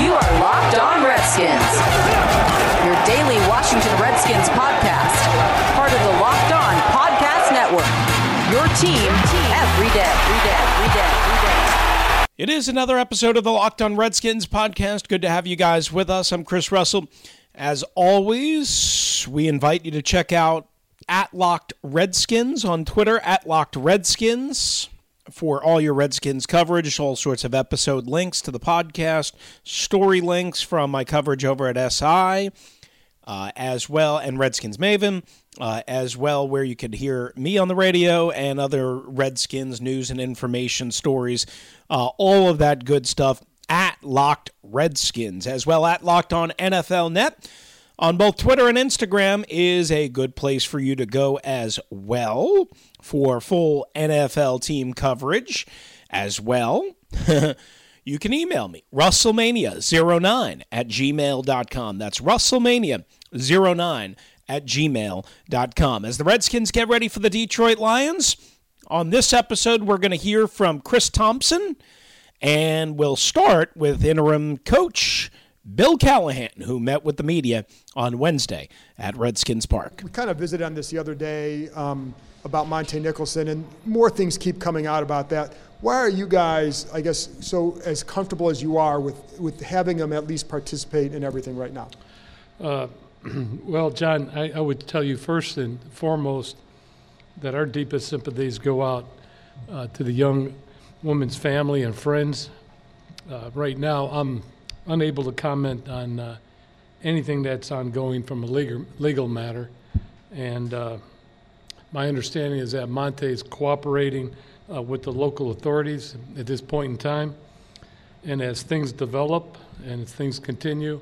You are Locked On Redskins, your daily Washington Redskins podcast, part of the Locked On Podcast Network. Your team day, every day, every day, every day. It is another episode of the Locked On Redskins podcast. Good to have you guys with us. I'm Chris Russell. As always, we invite you to check out at Locked Redskins on Twitter, at Locked Redskins for all your Redskins coverage, all sorts of episode links to the podcast, story links from my coverage over at SI, uh, as well, and Redskins Maven, uh, as well, where you could hear me on the radio and other Redskins news and information stories, uh, all of that good stuff at Locked Redskins, as well at Locked On NFL Net on both Twitter and Instagram is a good place for you to go as well for full NFL team coverage as well. you can email me, Russellmania09 at gmail.com. That's Russellmania09 at gmail.com. As the Redskins get ready for the Detroit Lions, on this episode, we're going to hear from Chris Thompson, and we'll start with interim coach Bill Callahan, who met with the media on Wednesday at Redskins Park. We kind of visited on this the other day um, about Montae Nicholson, and more things keep coming out about that. Why are you guys, I guess, so as comfortable as you are with, with having him at least participate in everything right now? Uh, well, John, I, I, would tell you first and foremost that our deepest sympathies go out uh, to the young woman's family and friends. Uh, right now, I'm unable to comment on uh, anything that's ongoing from a legal, legal matter. And uh, my understanding is that Montae is cooperating uh, with the local authorities at this point in time. And as things develop and as things continue,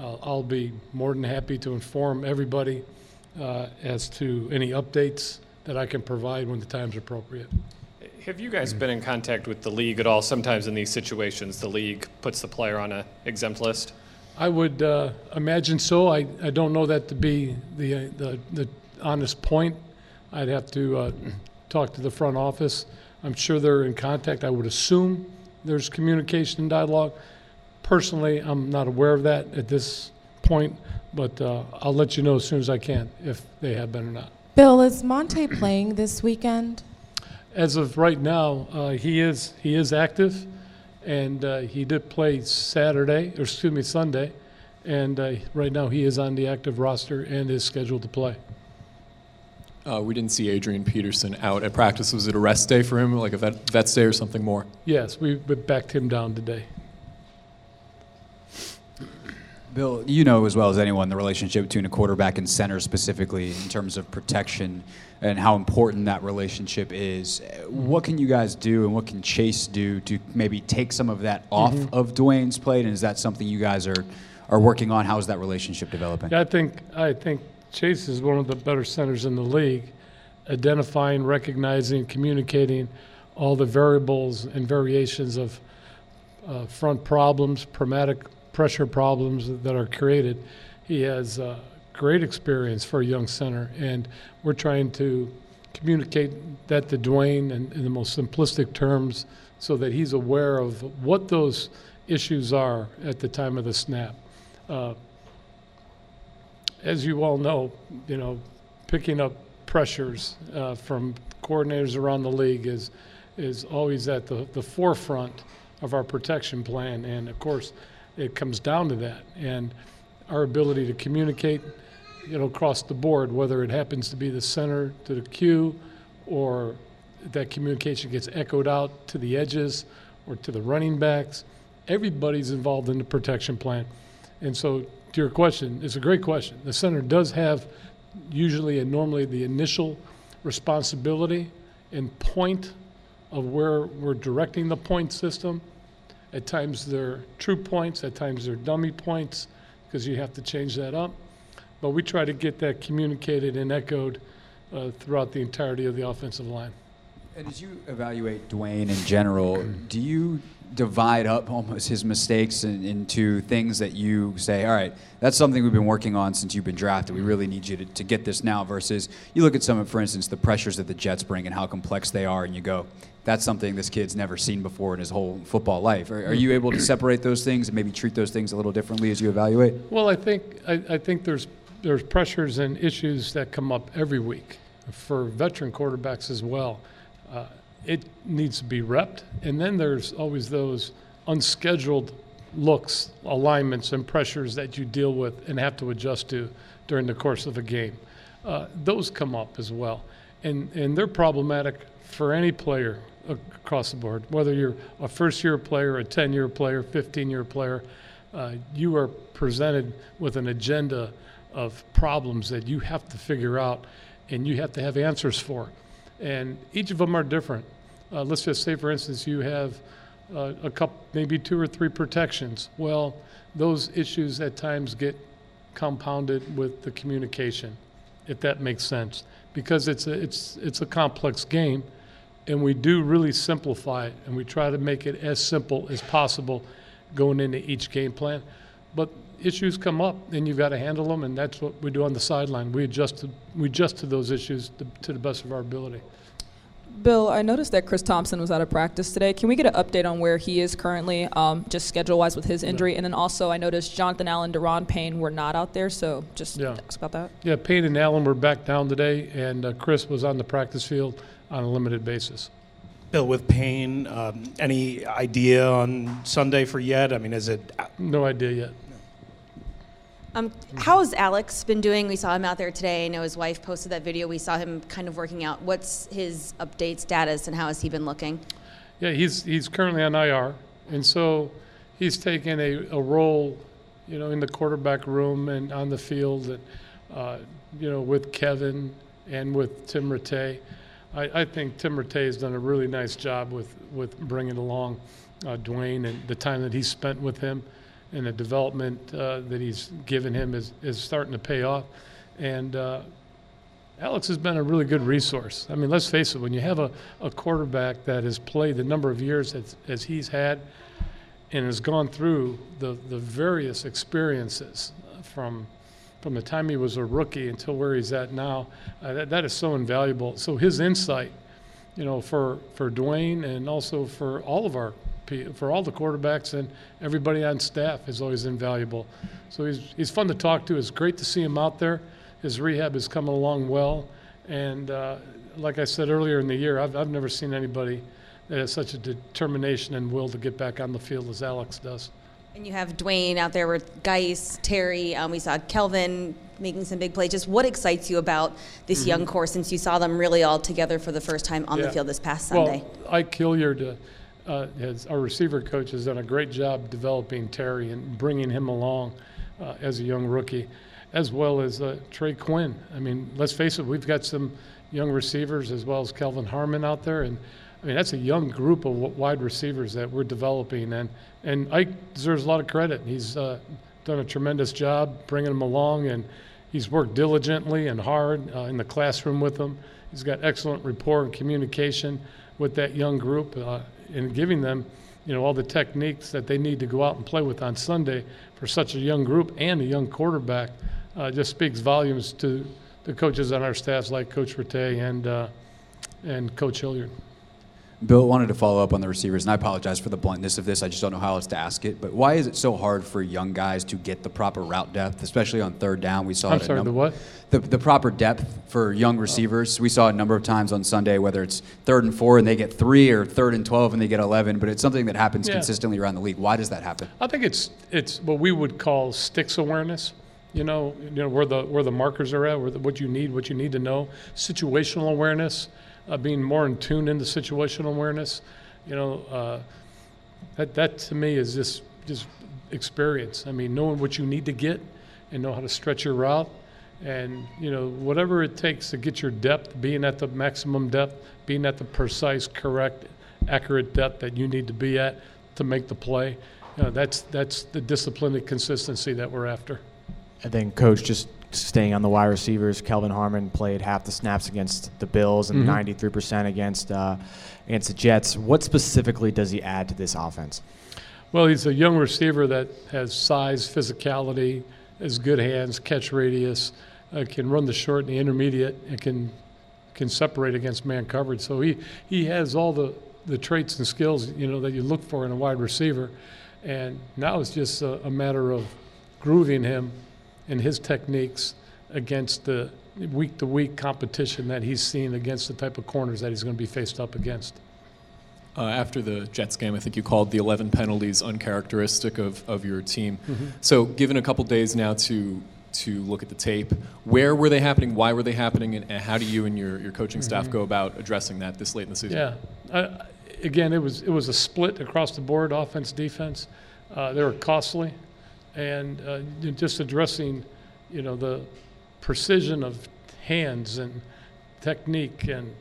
I'll be more than happy to inform everybody uh, as to any updates that I can provide when the time's appropriate. Have you guys been in contact with the league at all? Sometimes in these situations, the league puts the player on an exempt list. I would uh, imagine so. I, I don't know that to be the, uh, the, the honest point. I'd have to uh, talk to the front office. I'm sure they're in contact. I would assume there's communication and dialogue. Personally, I'm not aware of that at this point, but uh, I'll let you know as soon as I can if they have been or not. Bill, is Montae playing this weekend? As of right now, uh, he is he is active, and uh, he did play Saturday, or excuse me, Sunday, and uh, right now he is on the active roster and is scheduled to play. Uh, we didn't see Adrian Peterson out at practice. Was it a rest day for him, like a vet, vet's day or something more? Yes, we, we backed him down today. Bill, you know as well as anyone the relationship between a quarterback and center, specifically in terms of protection and how important that relationship is. What can you guys do, and what can Chase do to maybe take some of that off mm-hmm. of Dwayne's plate? And is that something you guys are are working on? How is that relationship developing? Yeah, I think I think Chase is one of the better centers in the league, identifying, recognizing, communicating all the variables and variations of uh, front problems, pragmatic pressure problems that are created. He has uh, great experience for a young center, and we're trying to communicate that to Dwayne in, in the most simplistic terms so that he's aware of what those issues are at the time of the snap. Uh, as you all know, you know, picking up pressures uh, from coordinators around the league is is always at the, the forefront of our protection plan. And of course, it comes down to that. And our ability to communicate you know across the board whether it happens to be the center to the queue or that communication gets echoed out to the edges or to the running backs everybody's involved in the protection plan. And so to your question it's a great question. The center does have usually and normally the initial responsibility and point of where we're directing the point system at times they're true points, at times they're dummy points, because you have to change that up. but we try to get that communicated and echoed uh, throughout the entirety of the offensive line. And as you evaluate Dwayne in general, do you divide up almost his mistakes in, into things that you say, all right, that's something we've been working on since you've been drafted. We really need you to, to get this now. Versus you look at some of, for instance, the pressures that the Jets bring and how complex they are, and you go, that's something this kid's never seen before in his whole football life. Are, are you able to separate those things and maybe treat those things a little differently as you evaluate? Well, I think I, I think there's there's pressures and issues that come up every week for veteran quarterbacks as well. Uh, it needs to be repped, and then there's always those unscheduled looks, alignments, and pressures that you deal with and have to adjust to during the course of a game. Uh, those come up as well, and and they're problematic for any player across the board, whether you're a first-year player, a 10-year player, 15-year player. Uh, you are presented with an agenda of problems that you have to figure out and you have to have answers for. And each of them are different. Uh, let's just say, for instance, you have uh, a couple, maybe two or three protections. Well, those issues at times get compounded with the communication, if that makes sense, because it's a, it's, it's a complex game, and we do really simplify it, and we try to make it as simple as possible going into each game plan. But issues come up, and you've got to handle them, and that's what we do on the sideline. We adjust to, we adjust to those issues to, to the best of our ability. Bill, I noticed that Chris Thompson was out of practice today. Can we get an update on where he is currently, um, just schedule wise with his injury? And then also, I noticed Jonathan Allen, Da'Ron Payne were not out there, so just Yeah. ask about that. Yeah, Payne and Allen were back down today, and uh, Chris was on the practice field on a limited basis. Bill, with Payne, um, any idea on Sunday for yet? I mean, is it No idea yet. Um, how has Alex been doing? We saw him out there today. I know his wife posted that video. We saw him kind of working out. What's his update status and how has he been looking? Yeah, he's he's currently on IR, and so he's taken a, a role, you know, in the quarterback room and on the field, and uh, you know, with Kevin and with Tim Rattay. I, I think Tim Rattay has done a really nice job with with bringing along uh, Dwayne and the time that he's spent with him, and the development uh, that he's given him is is starting to pay off, and. Uh, Alex has been a really good resource. I mean, let's face it, when you have a, a quarterback that has played the number of years as, as he's had and has gone through the, the various experiences from, from the time he was a rookie until where he's at now, uh, that, that is so invaluable. So his insight, you know, for, for Dwayne and also for all of our for all the quarterbacks and everybody on staff is always invaluable. So he's, he's fun to talk to. It's great to see him out there. His rehab is coming along well. And uh, like I said earlier in the year, I've, I've never seen anybody that has such a determination and will to get back on the field as Alex does. And you have Dwayne out there with Guice, Terry. Um, we saw Kelvin making some big plays. Just what excites you about this young Mhm. core since you saw them really all together for the first time on the field this past Sunday? Well, Ike Hilliard, uh, uh, has, our receiver coach, has done a great job developing Terry and bringing him along uh, as a young rookie, as well as uh, Trey Quinn. I mean, let's face it, we've got some young receivers as well as Kelvin Harmon out there, and I mean that's a young group of wide receivers that we're developing, and and Ike deserves a lot of credit. He's uh, done a tremendous job bringing them along, and he's worked diligently and hard uh, in the classroom with them. He's got excellent rapport and communication with that young group, uh, and giving them, you know, all the techniques that they need to go out and play with on Sunday for such a young group and a young quarterback. Uh, just speaks volumes to the coaches on our staffs like Coach Rattay and uh, and Coach Hilliard. Bill wanted to follow up on the receivers, and I apologize for the bluntness of this. I just don't know how else to ask it. But why is it so hard for young guys to get the proper route depth, especially on third down? We saw I'm it a sorry, the what? The, the proper depth for young receivers. We saw a number of times on Sunday, whether it's third and four and they get three, or third and twelve and they get eleven. But it's something that happens Yeah. consistently around the league. Why does that happen? I think it's it's what we would call sticks awareness. You know, you know where the where the markers are at, where the, what you need, what you need to know. Situational awareness, uh, being more in tune into situational awareness. You know, uh, that that to me is just just experience. I mean, knowing what you need to get and know how to stretch your route, and you know whatever it takes to get your depth, being at the maximum depth, being at the precise, correct, accurate depth that you need to be at to make the play. You know, that's that's the discipline and consistency that we're after. And then, coach, just staying on the wide receivers, Kelvin Harmon played half the snaps against the Bills and Mhm. 93% against uh, against the Jets. What specifically does he add to this offense? Well, he's a young receiver that has size, physicality, has good hands, catch radius, uh, can run the short and the intermediate, and can can separate against man coverage. So he he has all the the traits and skills you know that you look for in a wide receiver, and now it's just a, a matter of grooving him and his techniques against the week to week competition that he's seen against the type of corners that he's going to be faced up against. Uh, after the Jets game, I think you called the 11 penalties uncharacteristic of, of your team. Mhm. So, given a couple days now to to look at the tape, where were they happening? Why were they happening? And, and how do you and your, your coaching staff Mhm. go about addressing that this late in the season? Yeah. I, again, it was it was a split across the board, offense, defense. Uh, they were costly, and uh, just addressing, you know, the precision of hands and technique, and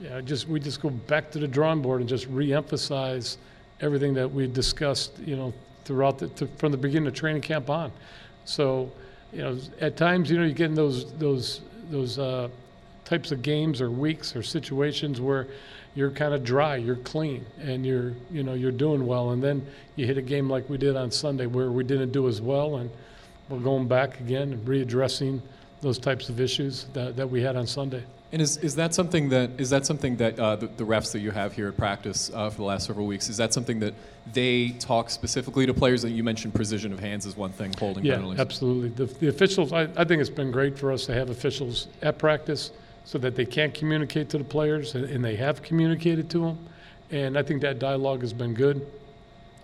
you know, just we just go back to the drawing board and just re-emphasize everything that we discussed, you know, throughout the to, from the beginning of training camp on. So, you know, at times, you know, you get in those those those uh, types of games or weeks or situations where you're kind of dry, you're clean, and you're you know you're doing well, and then you hit a game like we did on Sunday where we didn't do as well, and we're going back again and readdressing those types of issues that, that we had on Sunday. And is, is that something that is that something that uh, the, the refs that you have here at practice uh, for the last several weeks is that something that they talk specifically to players that you mentioned precision of hands is one thing holding Yeah, penalties. absolutely. The, the officials, I, I think it's been great for us to have officials at practice so that they can't communicate to the players, and, they have communicated to them. And I think that dialogue has been good,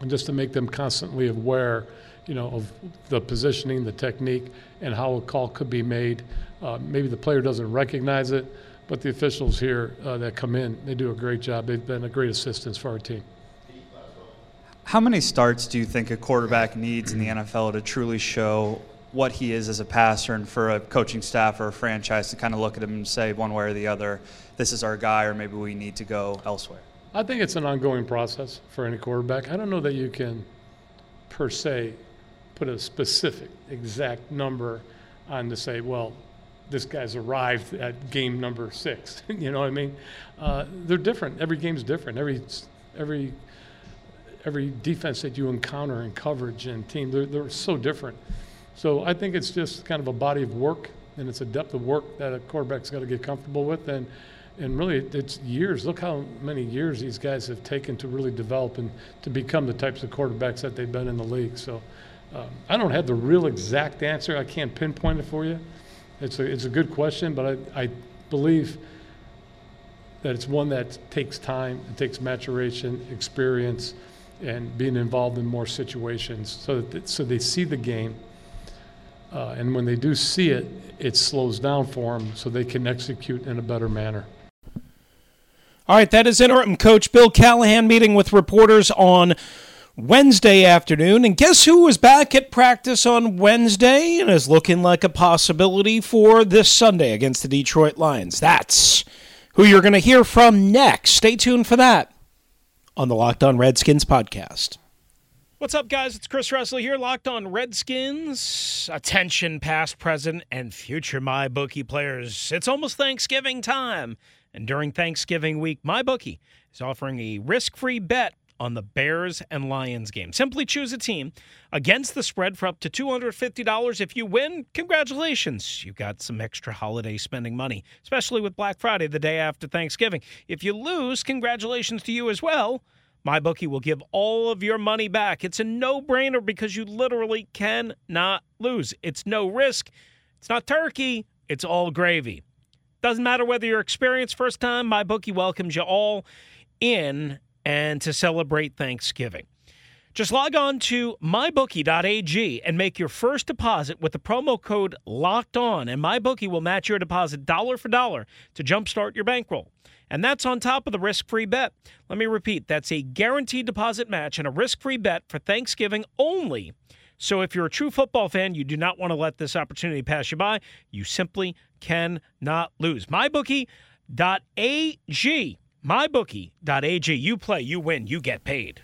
and just to make them constantly aware, you know, of the positioning, the technique, and how a call could be made. Uh, maybe the player doesn't recognize it, but the officials here uh, that come in, they do a great job. They've been a great assistance for our team. How many starts do you think a quarterback needs in the NFL to truly show what he is as a passer and for a coaching staff or a franchise to kind of look at him and say one way or the other, this is our guy or maybe we need to go elsewhere? I think it's an ongoing process for any quarterback. I don't know that you can, per se, put a specific, exact number on to say, well, this guy's arrived at game number six. you know what I mean? Uh, they're different. Every game's different. Every every every defense that you encounter in coverage and team, they're, they're so different. So I think it's just kind of a body of work and it's a depth of work that a quarterback's got to get comfortable with. And and really, it's years. Look how many years these guys have taken to really develop and to become the types of quarterbacks that they've been in the league. So um, I don't have the real exact answer. I can't pinpoint it for you. It's a, it's a good question, but I, I believe that it's one that takes time, it takes maturation, experience, and being involved in more situations so that so they see the game. Uh, and when they do see it, it slows down for them so they can execute in a better manner. All right, that is interim coach Bill Callahan meeting with reporters on Wednesday afternoon. And guess who was back at practice on Wednesday and is looking like a possibility for this Sunday against the Detroit Lions? That's who you're going to hear from next. Stay tuned for that on the Locked On Redskins podcast. What's up, guys? It's Chris Russell here, locked on Redskins. Attention, past, present, and future MyBookie players. It's almost Thanksgiving time. And during Thanksgiving week, MyBookie is offering a risk free bet on the Bears and Lions game. Simply choose a team against the spread for up to $250. If you win, congratulations. You've got some extra holiday spending money, especially with Black Friday, the day after Thanksgiving. If you lose, congratulations to you as well. MyBookie will give all of your money back. It's a no brainer because you literally cannot lose. It's no risk. It's not turkey. It's all gravy. Doesn't matter whether you're experienced first time, MyBookie welcomes you all in and to celebrate Thanksgiving. Just log on to mybookie.ag and make your first deposit with the promo code locked on, and MyBookie will match your deposit dollar for dollar to jumpstart your bankroll. And that's on top of the risk free bet. Let me repeat that's a guaranteed deposit match and a risk free bet for Thanksgiving only. So if you're a true football fan, you do not want to let this opportunity pass you by. You simply cannot lose. MyBookie.ag. MyBookie.ag. You play, you win, you get paid.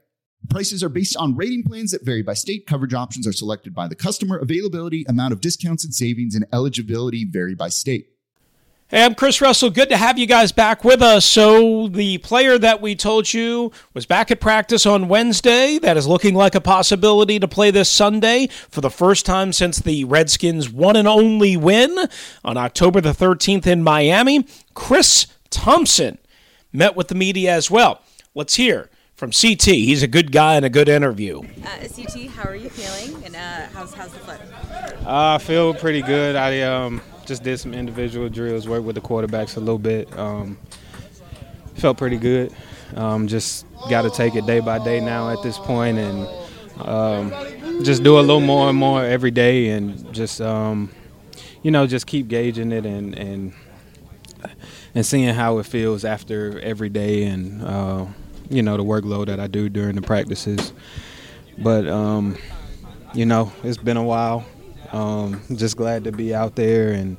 Prices are based on rating plans that vary by state. Coverage options are selected by the customer. Availability, amount of discounts and savings, and eligibility vary by state. Hey, I'm Chris Russell. Good to have you guys back with us. So, the player that we told you was back at practice on Wednesday, that is looking like a possibility to play this Sunday for the first time since the Redskins' one and only win on October the 13th in Miami. Chris Thompson met with the media as well. Let's hear from CT. He's a good guy and a good interview. Uh, CT, how are you feeling? And uh, how's, how's the foot? Uh, I feel pretty good. I um, just did some individual drills, worked with the quarterbacks a little bit. Um, felt pretty good. Um, just got to take it day by day now at this point and um, just do a little more and more every day and just, um, you know, just keep gauging it and, and, and seeing how it feels after every day and, uh, you know the workload that I do during the practices. But um, you know, it's been a while. Um, just glad to be out there and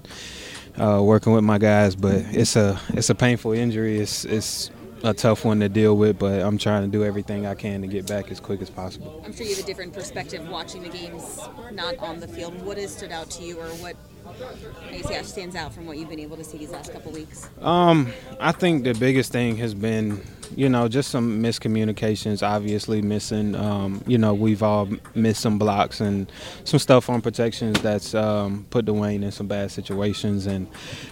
uh, working with my guys. But it's a it's a painful injury. It's it's a tough one to deal with, but I'm trying to do everything I can to get back as quick as possible. I'm sure you have a different perspective watching the games not on the field. What has stood out to you, or what Yeah stands out from what you've been able to see these last couple weeks? Um, I think the biggest thing has been, you know, just some miscommunications. Obviously, missing. Um, you know, we've all missed some blocks and some stuff on protections that's um, put Dwayne in some bad situations, and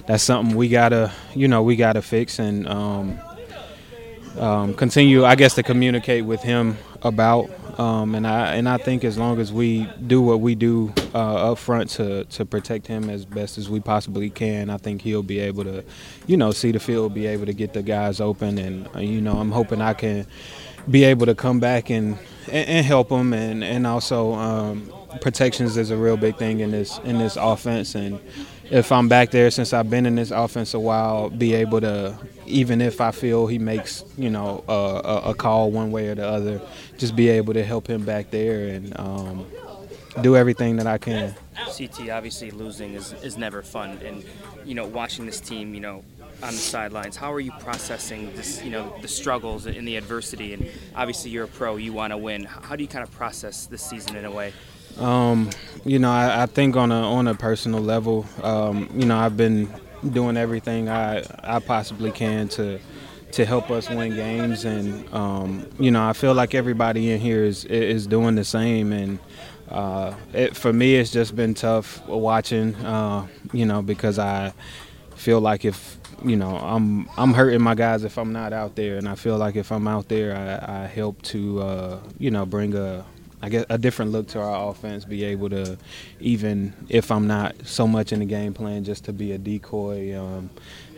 that's something we gotta, you know, we gotta fix and. Um, um, continue, I guess, to communicate with him about. Um, and I and I think as long as we do what we do uh, up front to to protect him as best as we possibly can, I think he'll be able to, you know, see the field, be able to get the guys open, and uh, you know, I'm hoping I can be able to come back and and, and help him, and and also um, protections is a real big thing in this in this offense, and if I'm back there since I've been in this offense a while, be able to, even if I feel he makes, you know, a, a call one way or the other, just be able to help him back there and um, do everything that I can. CT, obviously losing is, is never fun. And, you know, watching this team, you know, on the sidelines, how are you processing this, you know, the struggles and the adversity? And obviously you're a pro, you want to win. How do you kind of process this season in a way? Um, you know, I, I, think on a on a personal level, um, you know, I've been doing everything I I possibly can to to help us win games, and um, you know, I feel like everybody in here is is doing the same, and uh, it, for me, it's just been tough watching, uh, you know, because I feel like if you know I'm I'm hurting my guys if I'm not out there, and I feel like if I'm out there, I, I help to uh, you know bring a I guess a different look to our offense, be able to, even if I'm not so much in the game plan, just to be a decoy, um,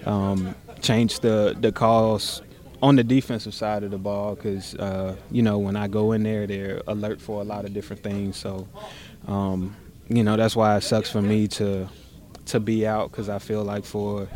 um, change the the calls on the defensive side of the ball because uh, you know when I go in there, they're alert for a lot of different things. So, um, you know that's why it sucks for me to to be out because I feel like for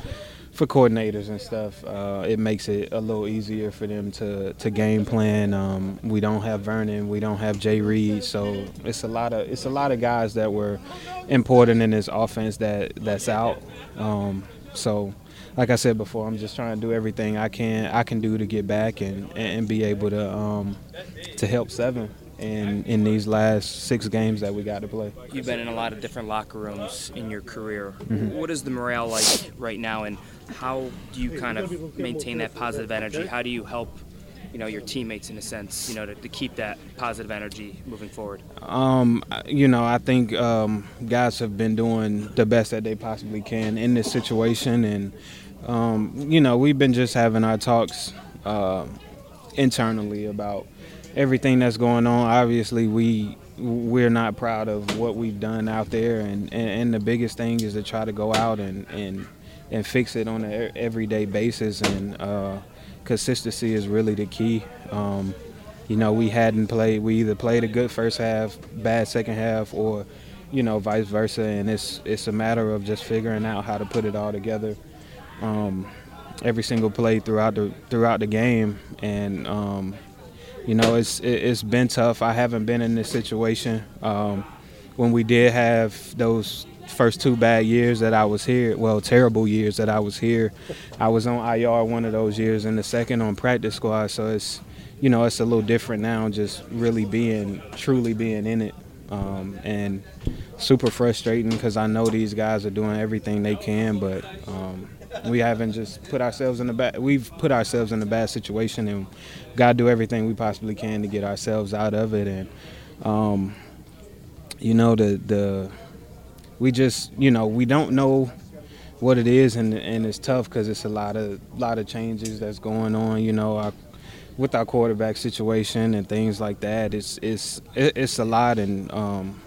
for coordinators and stuff, uh, it makes it a little easier for them to, to game plan. Um, we don't have Vernon, we don't have Jay Reed, so it's a lot of it's a lot of guys that were important in this offense that that's out. Um, so, like I said before, I'm just trying to do everything I can I can do to get back and, and be able to um, to help seven in in these last six games that we got to play. You've been in a lot of different locker rooms in your career. Mhm. What is the morale like right now, and how do you kind of maintain that positive energy? How do you help, you know, your teammates in a sense, you know, to, to keep that positive energy moving forward? Um, you know, I think um, guys have been doing the best that they possibly can in this situation, and um, you know, we've been just having our talks. Uh, internally about everything that's going on. Obviously, we we're not proud of what we've done out there, and, and, and the biggest thing is to try to go out and and, and fix it on an everyday basis. And uh, consistency is really the key. Um, you know, we hadn't played. We either played a good first half, bad second half, or you know, vice versa. And it's it's a matter of just figuring out how to put it all together. Um, every single play throughout the throughout the game, and um, you know, it's it, has been tough. I haven't been in this situation. Um, when we did have those first two bad years that I was here, well, terrible years that I was here, I was on IR one of those years, and the second on practice squad. So it's, you know, it's a little different now, just really being, truly being in it, um, and super frustrating because I know these guys are doing everything they can, but. Um, we haven't just put ourselves in the bad we've put ourselves in a bad situation and got to do everything we possibly can to get ourselves out of it and um, you know the the we just you know we don't know what it is and and it's tough because it's a lot of lot of changes that's going on you know our, with our quarterback situation and things like that it's it's it's a lot and um,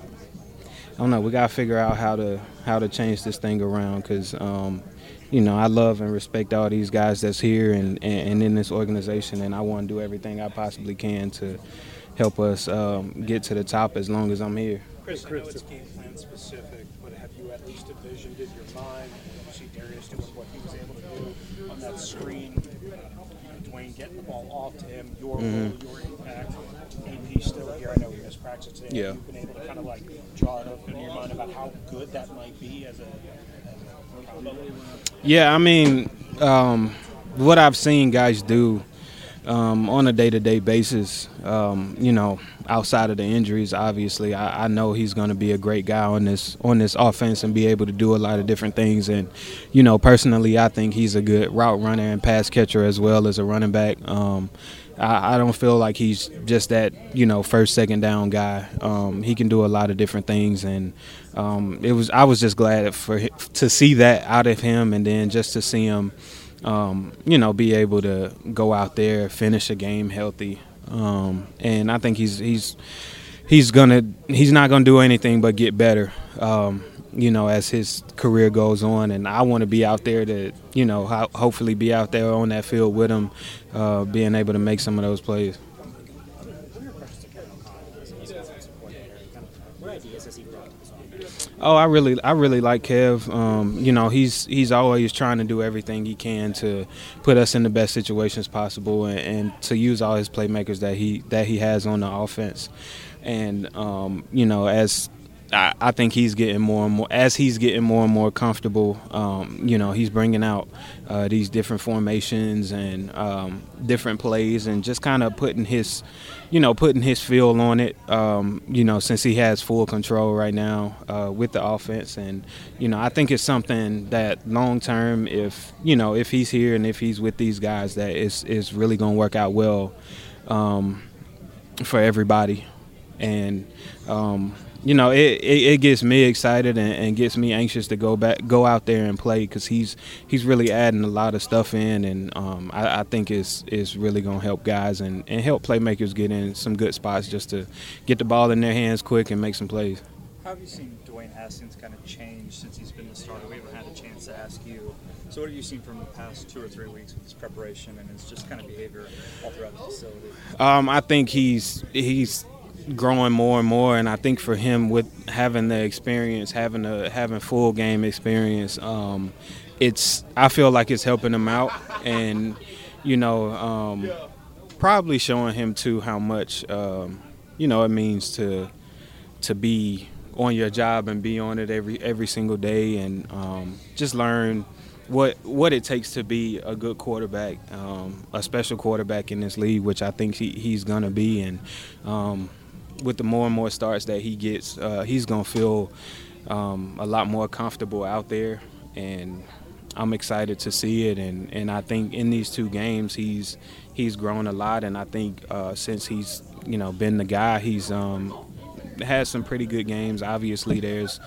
I don't know we gotta figure out how to how to change this thing around because um, you know, I love and respect all these guys that's here and, and, and in this organization, and I want to do everything I possibly can to help us um, get to the top as long as I'm here. Chris, I know it's game plan specific, envisioned in your mind you see Derrius doing what he was able to do on that screen, Dwayne getting the ball off to him, your mm-hmm. role, your impact, AP still here. I know he missed practice today. Yeah. You've been able to kind of like draw it up in your mind about how good that might be as a yeah, I mean, um, what I've seen guys do um, on a day-to-day basis, um, you know, outside of the injuries, obviously, I, I know he's going to be a great guy on this on this offense and be able to do a lot of different things. And you know, personally, I think he's a good route runner and pass catcher as well as a running back. Um, I, I, don't feel like he's just that you know first second down guy. Um, he can do a lot of different things, and um, it was I was just glad for to see that out of him, and then just to see him, um, you know, be able to go out there finish a game healthy. Um, and I think he's he's he's gonna he's not gonna do anything but get better. Um, you know, as his career goes on. And I want to be out there to, you know, ho- hopefully be out there on that field with him, uh, being able to make some of those plays. Oh, I really, I really like Kev. Um, you know, he's he's always trying to do everything he can to put us in the best situations possible, and, and to use all his playmakers that he that he has on the offense. And um, you know, as I, I, think he's getting more and more as he's getting more and more comfortable. Um, you know, he's bringing out uh, these different formations and um, different plays, and just kind of putting his, you know, putting his feel on it. Um, you know, since he has full control right now uh, with the offense, and you know, I think it's something that long term, if you know, if he's here and if he's with these guys, that is is really going to work out well um, for everybody, and um, you know, it, it, it, gets me excited and, and, gets me anxious to go back, go out there and play because he's he's really adding a lot of stuff in, and um, I, I, think it's it's really gonna help guys and, and help playmakers get in some good spots just to get the ball in their hands quick and make some plays. How have you seen Dwayne Haskins kind of change since he's been the starter? We haven't had a chance to ask you. So, what have you seen from the past two or three weeks with his preparation and his just kind of behavior all throughout the facility? Um, I think he's he's growing more and more. And I think for him, with having the experience, having a having full game experience, um, it's I feel like it's helping him out, and you know, um, probably showing him too how much um, you know it means to to be on your job and be on it every every single day, and um, just learn what what it takes to be a good quarterback, um, a special quarterback in this league, which I think he, he's gonna be, and um, with the more and more starts that he gets, uh, he's gonna feel um, a lot more comfortable out there, and I'm excited to see it. And, and I think in these two games, he's he's grown a lot, and I think uh, since he's you know been the guy, he's um, had some pretty good games. Obviously, there's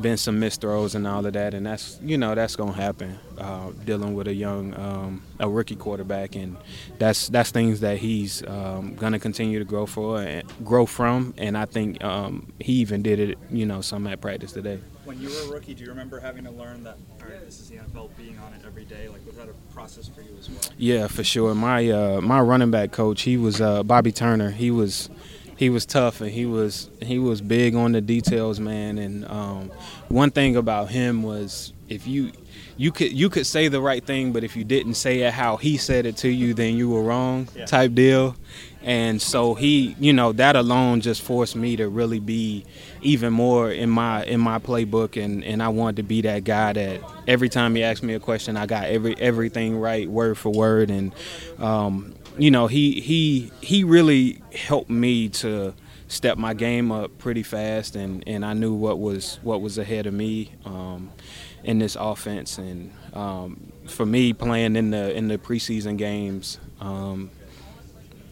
been some missed throws and all of that, and that's you know that's gonna happen. Uh, dealing with a young, um, a rookie quarterback, and that's that's things that he's um, gonna continue to grow for and grow from. And I think um, he even did it, you know, some at practice today. When you were a rookie, do you remember having to learn that? All right, this is the NFL, being on it every day. Like, was that a process for you as well? Yeah, for sure. My uh, my running back coach, he was uh, Bobby Turner. He was he was tough and he was he was big on the details, man. And um, one thing about him was if you you could you could say the right thing, but if you didn't say it how he said it to you, then you were wrong, Yeah. type deal. And so he, you know, that alone just forced me to really be even more in my in my playbook, and and I wanted to be that guy that every time he asked me a question, I got every everything right, word for word, and um, you know, he he he really helped me to step my game up pretty fast, and and I knew what was what was ahead of me. Um, in this offense, and um, for me, playing in the in the preseason games um,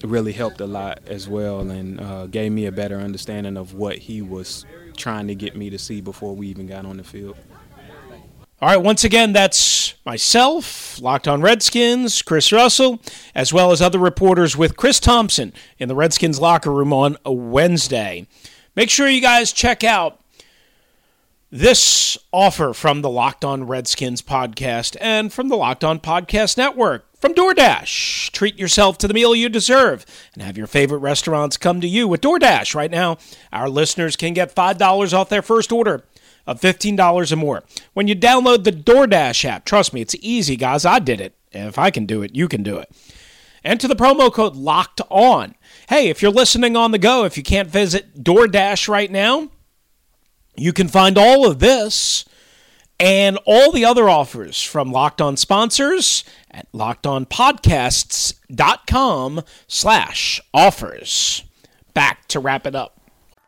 really helped a lot as well, and uh, gave me a better understanding of what he was trying to get me to see before we even got on the field. All right, once again, that's myself, Locked on Redskins, Chris Russell, as well as other reporters with Chris Thompson in the Redskins locker room on a Wednesday. Make sure you guys check out this offer from the Locked On Redskins podcast and from the Locked On Podcast Network. From DoorDash, treat yourself to the meal you deserve and have your favorite restaurants come to you with DoorDash. Right now, our listeners can get $5 off their first order of $15 or more. When you download the DoorDash app, trust me, it's easy, guys. I did it. If I can do it, you can do it. Enter the promo code LOCKED ON. Hey, if you're listening on the go, if you can't visit DoorDash right now, you can find all of this and all the other offers from Locked On sponsors at lockedonpodcasts.com slash offers. Back to wrap it up.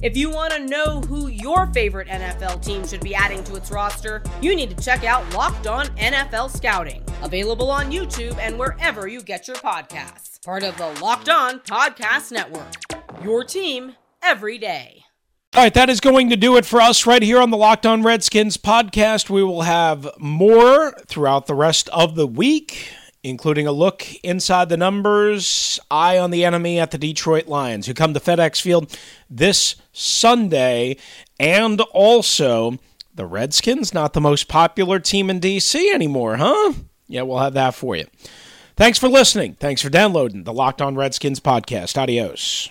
If you want to know who your favorite NFL team should be adding to its roster, you need to check out Locked On NFL Scouting, available on YouTube and wherever you get your podcasts. Part of the Locked On Podcast Network. Your team every day. All right, that is going to do it for us right here on the Locked On Redskins podcast. We will have more throughout the rest of the week, including a look inside the numbers, eye on the enemy at the Detroit Lions, who come to FedEx Field this Sunday, and also the Redskins, not the most popular team in D.C. anymore, huh? Yeah, we'll have that for you. Thanks for listening. Thanks for downloading the Locked On Redskins podcast. Adios.